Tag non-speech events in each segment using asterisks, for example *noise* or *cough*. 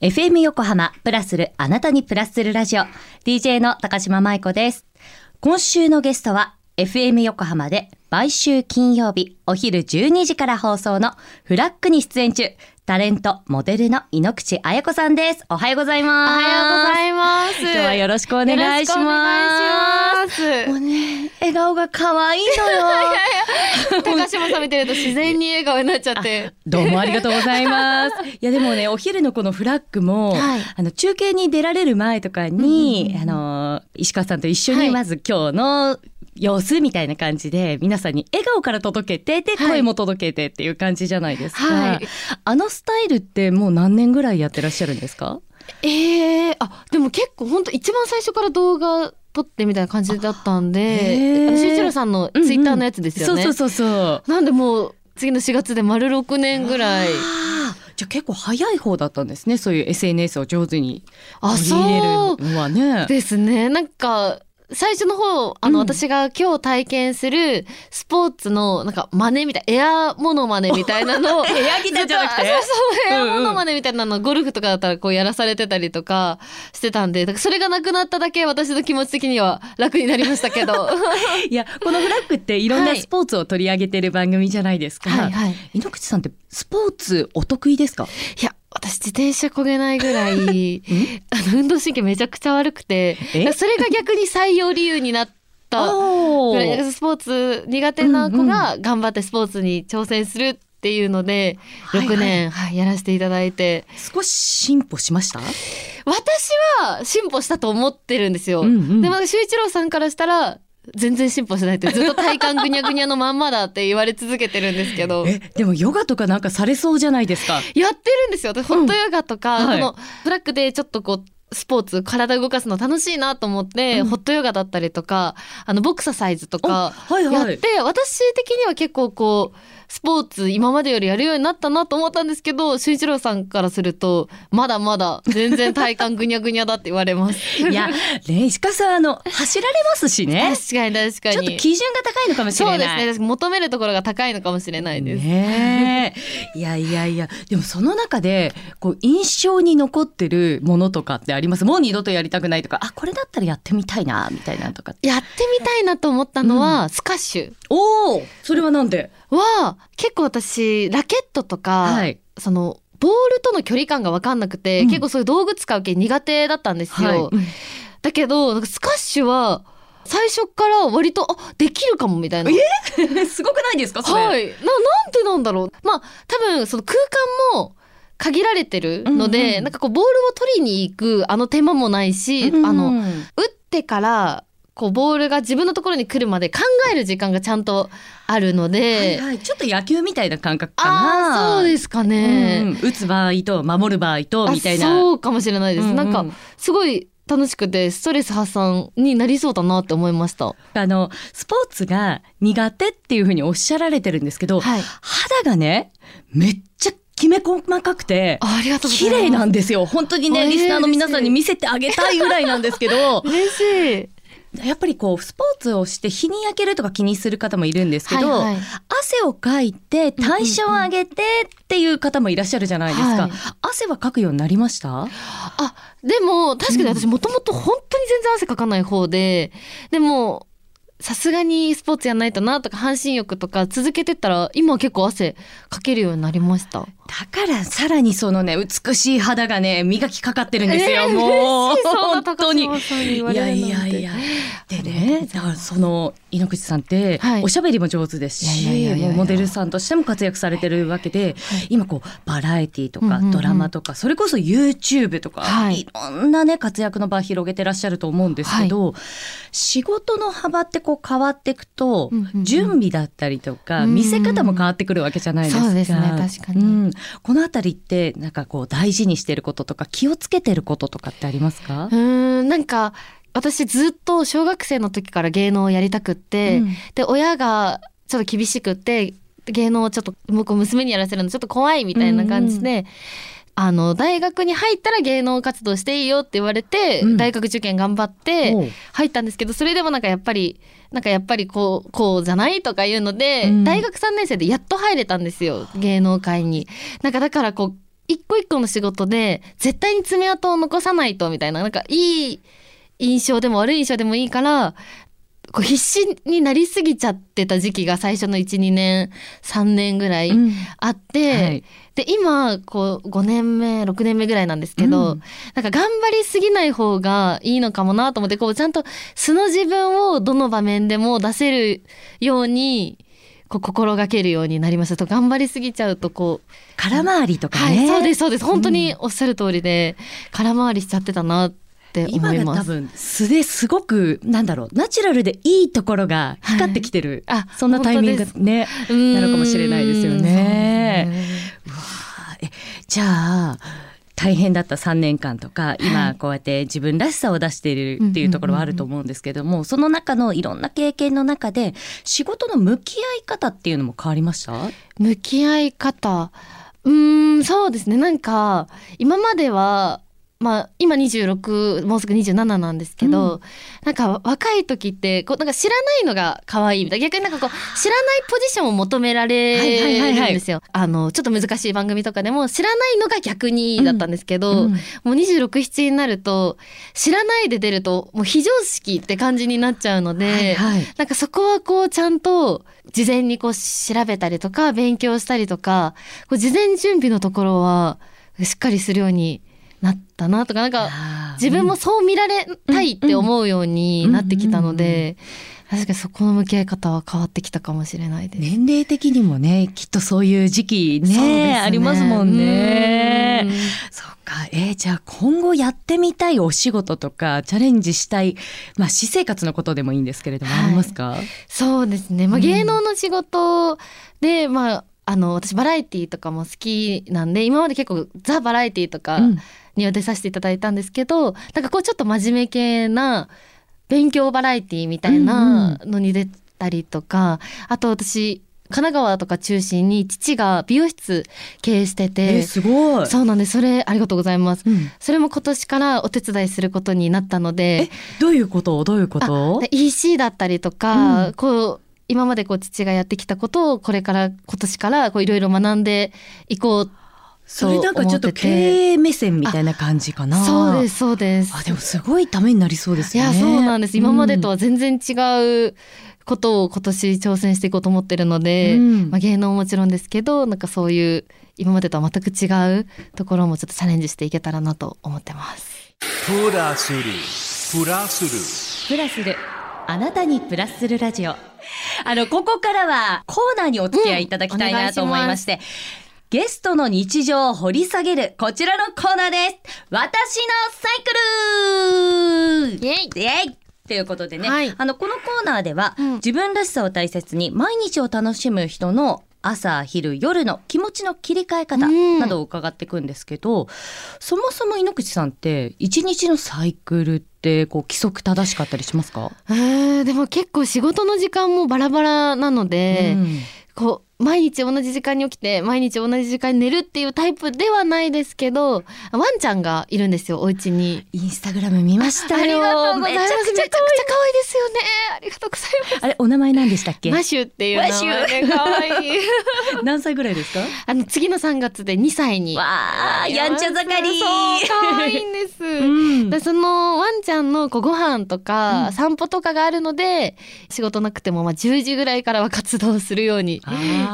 FM 横浜プラスるあなたにプラスするラジオ。DJ の高島舞子です。今週のゲストは FM 横浜で毎週金曜日お昼12時から放送のフラッグに出演中タレント、モデルの井ノ口彩子さんです。おはようございます。おはようございます。今日はよろしくお願いします。お願いします。もうね、笑顔が可愛いのよ。*laughs* 高島さん見てると自然に笑顔になっちゃって。どうもありがとうございます。*laughs* いやでもね、お昼のこのフラッグも、はいあの中継に出られる前とかに、あの石川さんと一緒にまず今日の様子みたいな感じで、皆さんに笑顔から届けてではい声も届けてっていう感じじゃないですか、はいあのスタイルってもう何年ぐらいやってらっしゃるんですか？ええあ、でも結構本当一番最初から動画撮ってみたいな感じだったんへで、ーあのしんちろさんのツイッターのやつですよね。そうそうそうそう。なんでもう次の4月で丸6年ぐらい。じゃあ結構早い方だったんですね。そういう SNS を上手にあ、取り入れるのはね。ですね。なんか、最初の方、あの、うん私が今日体験するスポーツの、なんか、真似みたい、エアモノマネみたいなのを。*laughs* エアギターじゃなくて？そうそう、エアモノマネみたいなの、ゴルフとかだったらこうやらされてたりとかしてたんで、だからそれがなくなっただけ私の気持ち的には楽になりましたけど。*laughs* いやこのフラッグっていろんなスポーツを取り上げてる番組じゃないですか。はいはい。井ノ口さんってスポーツお得意ですか？いや、私自転車こげないぐらい、*laughs* あの、運動神経めちゃくちゃ悪くて、え？それが逆に採用理由になった。スポーツ苦手な子が頑張ってスポーツに挑戦するっていうので、はいはい。6年、はいやらせていただいて。少し進歩しました？私は進歩したと思ってるんですよ。うんうん。でも修一郎さんからしたら全然進歩してないってずっと体幹ぐにゃぐにゃのまんまだって言われ続けてるんですけど。えでもヨガとかなんかされそうじゃないですか？やってるんですよ。私ホットヨガとか、うんはいこのフラッグでちょっとこう、スポーツ、体動かすの楽しいなと思って、うんホットヨガだったりとか、あの、ボクササイズとか、はいはい。やって、私的には結構こう、スポーツ今までよりやるようになったなと思ったんですけど、俊一郎さんからすると、まだまだ全然体幹ぐにゃぐにゃだって言われます。いやね石川さんあの走られますしね。確かに確かに。ちょっと基準が高いのかもしれない。そうですね。私求めるところが高いのかもしれないです。ねえ。いやいやいや、でもその中で、こう、印象に残ってるものとかってあります？もう二度とやりたくないとか、あ、これだったらやってみたいな、みたいなのとか。やってみたいなと思ったのは、スカッシュ。おおそれはなんで？は結構私ラケットとか、はいそのボールとの距離感が分かんなくて、うん結構そういう道具使う系苦手だったんですよ。うんだけどなんかスカッシュは最初から割とあできるかもみたいな。*laughs* すごくないですかそれ？はい。ななんでなんだろう。まあ多分その空間も限られてるので、うんうんなんかこうボールを取りに行くあの手間もないし、うんあの打ってからこうボールが自分のところに来るまで考える時間がちゃんとあるので、はいはい、ちょっと野球みたいな感覚かあな。あそうですかね。うん打つ場合と守る場合とあみたいな。そうかもしれないです。うんうんなんかすごい楽しくてストレス発散になりそうだなって思いました。あのスポーツが苦手っていうふうにおっしゃられてるんですけど、はい。肌がねめっちゃきめ細かくて。綺麗なんですよ本当にねえーリスナーの皆さんに見せてあげたいぐらいなんですけど *laughs* 嬉しい。やっぱりこうスポーツをして日に焼けるとか気にする方もいるんですけど、はいはい。汗をかいて代謝を上げてっていう方もいらっしゃるじゃないですか、はい。汗はかくようになりました？あでも確かに私もともと本当に全然汗かかない方ででもさすがにスポーツやんないとなとか半身浴とか続けてったら今は結構汗かけるようになりました。だからさらにそのね美しい肌がね磨きかかってるんですよ、もう嬉しいそんな本当に。いやいやいや。でねだからその井ノ口さんってはい。おしゃべりも上手ですし、モデルさんとしても活躍されてるわけで、今こうバラエティとかうんうんうん。ドラマとか、それこそ YouTube とか、はい。い、ろんなね活躍の場広げてらっしゃると思うんですけど、仕事の幅ってこう変わっていくと、うんうんうん。準備だったりとか、うん。見せ方も変わってくるわけじゃないですか。そうですね確かに。うんこのあたりってなんかこう大事にしてることとか気をつけてることとかってありますか？う？ーんなんか私ずっと小学生の時から芸能をやりたくって、うんで親がちょっと厳しくって芸能をちょっと向こう娘にやらせるのちょっと怖いみたいな感じで、あの大学に入ったら芸能活動していいよって言われて、うん。大学受験頑張って入ったんですけどそれでもなんかやっぱりなんかやっぱりこうこうじゃないとかいうので、うん。大学3年生でやっと入れたんですよ芸能界に。なんかだからこう一個一個の仕事で絶対に爪痕を残さないとみたいななんかいい印象でも悪い印象でもいいからこう必死になりすぎちゃってた時期が最初の12年3年ぐらいうん。あって、はい。で今こう5年目6年目ぐらいなんですけど、うん。なんか頑張りすぎない方がいいのかもなと思ってこうちゃんと素の自分をどの場面でも出せるようにこう心がけるようになりましたと頑張りすぎちゃうとこう、空回りとかはいね。そうですそうです。本当におっしゃる通りで、空回りしちゃってたなって思今います。が多分素ですごくなんだろうナチュラルでいいところが光ってきてる、あそんなタイミングがねうん。なのかもしれないですよね。ね。えじゃあ大変だった3年間とか今こうやって自分らしさを出しているっていうところはあると思うんですけども、その中のいろんな経験の中で仕事の向き合い方っていうのも変わりました？向き合い方。うーんそうですね。なんか今まではまあ今26もうすぐ27なんですけど、うなんか若い時ってこうなんか知らないのが可愛いみたいな逆になんかこう知らないポジションを求められるんですよ。あのちょっと難しい番組とかでも知らないのが逆にだったんですけど、うんもう267になると知らないで出るともう非常識って感じになっちゃうので。はいはいなんかそこはこうちゃんと事前にこう調べたりとか勉強したりとかこう事前準備のところはしっかりするようになったなとかなんか自分もそう見られたいって思うようになってきたので確かにそこの向き合い方は変わってきたかもしれないです。年齢的にもねきっとそういう時期ねね。ありますもん。ねうん。そうか。えーじゃあ今後やってみたいお仕事とかチャレンジしたい、まあ、私生活のことでもいいんですけれども、はいありますか？そうですね、まあ、うん。芸能の仕事で、まああの私バラエティーとかも好きなんで今まで結構ザ・バラエティーとかうん。には出させていただいたんですけどなんかこうちょっと真面目系な勉強バラエティーみたいなのに出たりとか、あと私神奈川とか中心に父が美容室経営してえてー、すごい。そうなんです。それありがとうございます。うん。それも今年からお手伝いすることになったのでどういうことどういうことで EC だったりとか、うんこう今までこう父がやってきたことをこれから今年からこういろいろ学んでいこうそれなんかちょっと経営目線みたいな感じかな。そうですそうですあでもすごいためになりそうですね。やそうなんです今までとは、は全然違うことを今年挑戦していこうと思ってるので、うんまあ、芸能ももちろんですけどなんかそういう今までとは全く違うところもちょっとチャレンジしていけたらなと思ってます。プラスるプラスるプラスるあなたにプラスするラジオ。あのここからはコーナーにお付き合いいただきたいうんなと思いまして。ゲストの日常を掘り下げるこちらのコーナーです。私のサイクル。イエイ。イエイ。ということでね、はい。あのこのコーナーでは、うん。自分らしさを大切に毎日を楽しむ人の朝昼夜の気持ちの切り替え方うん。などを伺っていくんですけど、そもそも井ノ口さんって一日のサイクルってこう規則正しかったりしますか、えーでも結構仕事の時間もバラバラなので、うん。こう毎日同じ時間に起きて毎日同じ時間に寝るっていうタイプではないですけどワンちゃんがいるんですよお家に。インスタグラム見ましたよありがとうございます。めちゃくちゃ可愛いですよね。ありがとうございます。あれお名前何でしたっけ？マシュっていう名前で可愛い。*laughs* 何歳ぐらいですか？あの次の3月で2歳に。わあやんちゃ盛り可愛いんです。うんでそのワンちゃんのこうご飯とか、うん散歩とかがあるので仕事なくてもまあ10時ぐらいからは活動するように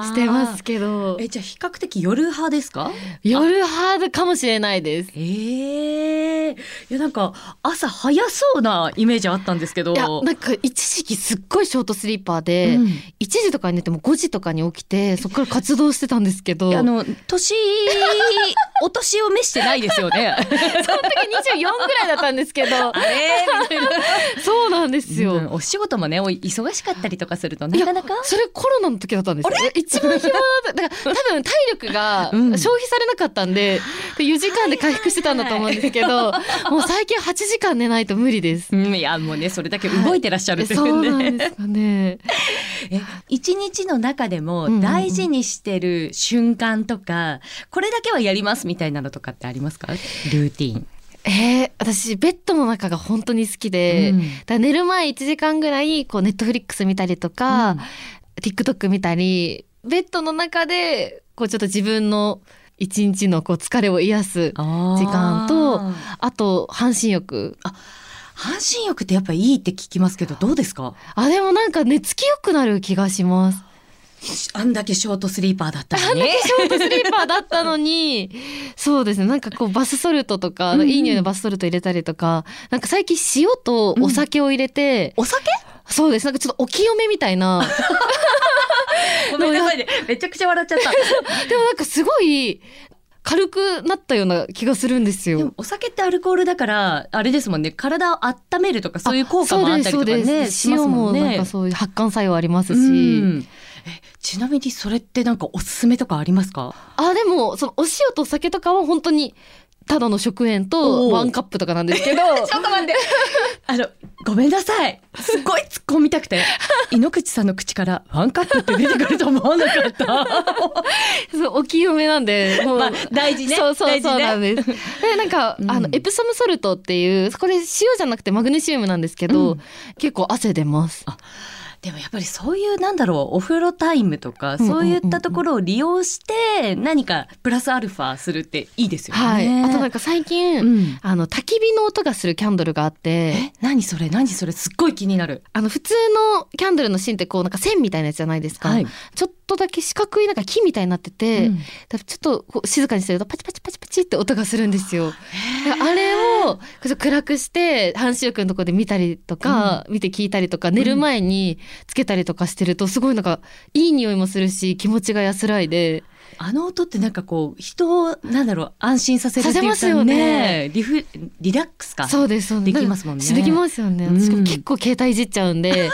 してますけど。えじゃあ比較的夜派ですか？夜ハードかもしれないです。ええいやなんか朝早そうなイメージあったんですけど。いやなんか一時期すっごいショートスリーパーで、うん。1時とかに寝ても5時とかに起きてそこから活動してたんですけど。あの年お年を召してないですよね。*laughs* その時24ぐらいだったんですけど。そうなんですよ。うんお仕事もねお忙しかったりとかするとなかなか？それコロナの時だったんですよ。一番暇だった。だから多分体力がうん。消費されなかったんでで4時間で回復してたんだと思うんですけどもう最近8時間寝ないと無理です。うんいやもうねそれだけ動いてらっしゃるっていそううね、なんですかね。え一日の中でうんうんもうん。大事にしてる瞬間とか、これだけはやりますみたいなのとかってありますか？ルーティン、えー、私ベッドの中が本当に好きで、うん。寝る前1時間ぐらいこうネットフリックス見たりとか、TikTok 見たりベッドの中でこうちょっと自分の一日のこう疲れを癒す時時間とあと半身浴。半身浴ってやっぱいいって聞きますけどどうですか？あでもなんか寝つきよくなる気がします。あんだけショートスリーパーだったのに。ショートスリーパーだったのに *laughs* そうですね。なんかこうバスソルトとか、うんうん。いい匂いのバスソルト入れたりとかなんか最近塩とお酒を入れて、お酒？そうです。なんかちょっとお清めみたいな *laughs* *laughs* ごめんなさいね。めちゃくちゃ笑っちゃった。でもなんかすごい軽くなったような気がするんですでよもお酒ってアルコールだからあれですもんね。体を温めるとかそういう効果もあったりとかねします塩ももんね。なんかそういう発汗作用ありますし、うん。えちなみにそれってなんかおすすめとかありますか？あでもそのお塩とお酒とかは本当にただの食塩おとうワンカップとかなんですけど *laughs* ちょっと待って。*laughs* あの、ごめんなさい。すごい突っ込みたくて。井ノ口さんの口からワンカップって出てくると思わなかった。*laughs* そうお清めなんでもう、まあ大事ねそうそうそうなんです。でなんか、うんあのエプソムソルトっていうこれ塩じゃなくてマグネシウムなんですけど、うん結構汗出ます。でもやっぱりそういうなんだろうお風呂タイムとかそういったところを利用して何かプラスアルファするっていいですよね。はい。あとなんか最近、うんあの焚き火の音がするキャンドルがあって。え何それ？何それ？すっごい気になる。あの普通のキャンドルの芯ってこうなんか線みたいなやつじゃないですか、はいちょっとだけ四角いなんか木みたいになってて、うんちょっとこう静かにするとパチパチパチパチって音がするんですよ。あれを暗くして半身浴のところで見たりとか、見て聞いたりとか寝る前につけたりとかしてるとすごいなんかいい匂いもするし気持ちが安らいであの音ってなんかこう人をなんだろう安心させるっていうかさせますよね。リフリラックスか。そうですそうです。できますもんね。できますよね、うん。私も結構携帯いじっちゃうんで。で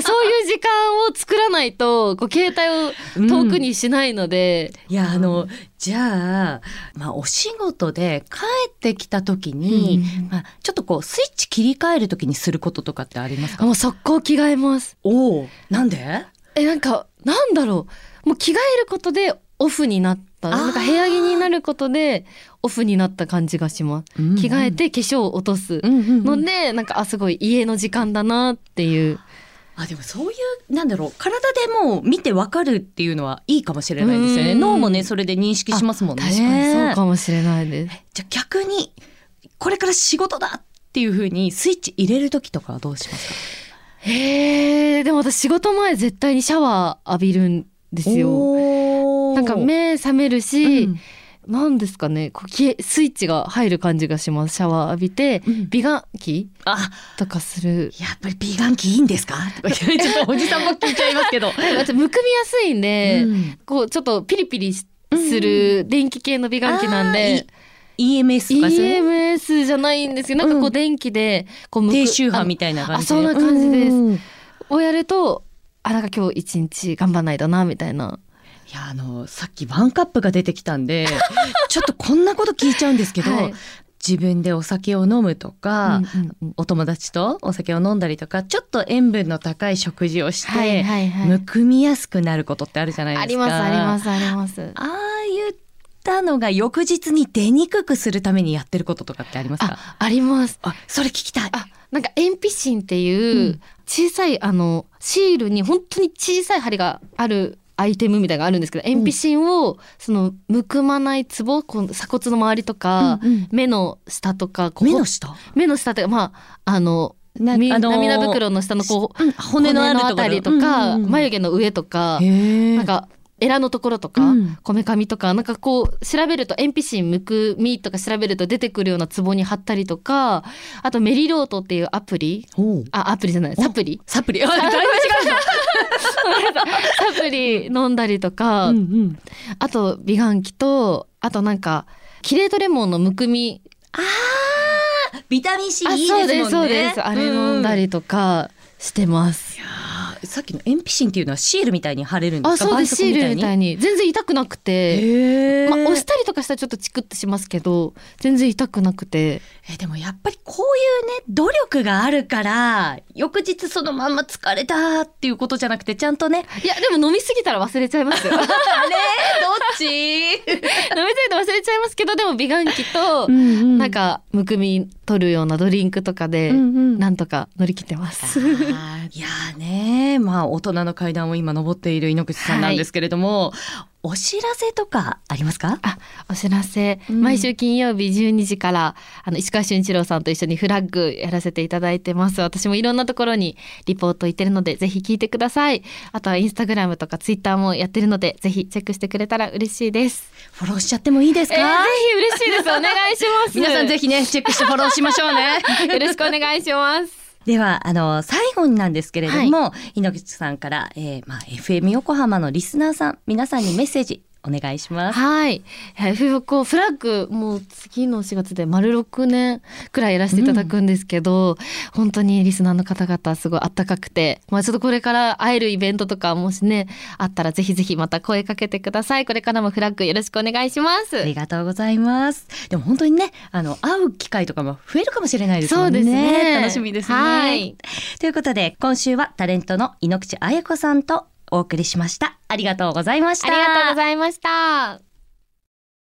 そういう時間を作らないとこう携帯を遠くにしないので、いやあのじゃあ、まあ、お仕事で帰ってきた時に、うん。まあ、ちょっとこうスイッチ切り替える時にすることとかってありますか？もう速攻着替えます。おおなんで？えなんかなんだろう。もう着替えることでオフになった。なんか部屋着になることでオフになった感じがします、着替えて化粧を落とすうんうんうん。ので、なんかあすごい家の時間だなっていう。あでもそういうなんだろう体でもう見てわかるっていうのはいいかもしれないですよね。うん脳もねそれで認識しますもんね。確かにそうかもしれないです。じゃあ逆にこれから仕事だっていう風にスイッチ入れる時とかはどうしますか？へえでも私仕事前絶対にシャワー浴びるんですよなんか目覚めるし、うん。なんですかねこう消えスイッチが入る感じがします。シャワー浴びて、うん。美顔器あとかする。やっぱり美顔器いいんですか？*laughs* ちょっとおじさんも聞いちゃいますけど。私むくみやすいんで、うん。こうちょっとピリピリしする電気系の美顔器なんで、EMS とかですね EMS じゃないんですけどなんかこううん。電気でこうむく低周波みあたいな感じ？そんな感じです。をやるとあなんか今日一日頑張んないとなみたいなやあのさっきワンカップが出てきたんで *laughs* ちょっとこんなこと聞いちゃうんですけど、はい。自分でお酒を飲むとか、うんうんうん。お友達とお酒を飲んだりとかちょっと塩分の高い食事をして、はいはいはい。むくみやすくなることってあるじゃないですか。ありますありますありますああ言ったのが翌日に出にくくするためにやってることとかってありますか？ああります。あそれ聞きたい。あなんか鉛筆芯っていううん。小さい、あのシールに本当に小さい針があるアイテムみたいなのがあるんですけど鉛筆芯をそのむくまないツボこの鎖骨の周りとか、うんうん。目の下とか目の下？目の下ってまああのあのー涙袋の下のこう、うん骨のあたりとか、うんうんうん眉毛の上とか、なんかエラのところとかうん。こめかみとかなんかこう調べると鉛筆芯むくみとか調べると出てくるようなツボに貼ったりとかあとメリロートっていうアプリ。あアプリじゃない。サプリ。サプリ。サプリ。飲んだりとか、うんうん。あと美顔器とあとなんかキレートレモンのむくみ。あービタミン C あいいですもんね。そうですそうです。あれ飲んだりとかしてます、あーさっきの鉛筆芯っていうのはシールみたいに貼れるんですか？あそうです。シールみたいに。に全然痛くなくて。まあ、押したりとかしたらちょっとチクッとしますけど全然痛くなくて。えでもやっぱりこういうね努力があるから翌日そのまんま疲れたっていうことじゃなくてちゃんとね。いやでも飲みすぎたら忘れちゃいますよ。飲みすぎあれ？どっち、*laughs* て忘れちゃいますけどでも美顔器と、ん。なんかむくみ取るようなドリンクとかで、うんうん。なんとか乗り切ってます。あー。いやーねまあ大人の階段を今登っている井ノ口さんなんですけれども、お知らせとかありますか？あ、お知らせ、うん毎週金曜日12時から、あの、石川俊一郎さんと一緒にフラッグやらせていただいてます。私もいろんなところにリポート行ってるので、ぜひ聞いてください。あとはインスタグラムとかツイッターもやってるので、ぜひチェックしてくれたら嬉しいです。フォローしちゃってもいいですか、えーぜひ嬉しいです。お願いします。*laughs* 皆さんぜひねチェックしてフォローしましょうね *laughs* よろしくお願いします。ではあの最後になんですけれども、猪口さんから、えーまあ、FM 横浜のリスナーさん皆さんにメッセージお願いします。はい。えーこうフラッグ、もう次の4月で丸6年くらいやらせていただくんですけど、本当にリスナーの方々すごいあったかくて、まあちょっとこれから会えるイベントとかもしね、あったらぜひぜひまた声かけてください。これからもフラッグよろしくお願いします。ありがとうございます。でも本当にね、あの会う機会とかも増えるかもしれないですね。そうですね。楽しみですね。はい。ということで今週はタレントの猪口彩子さんとお送りしました。ありがとうございました。ありがとうございました。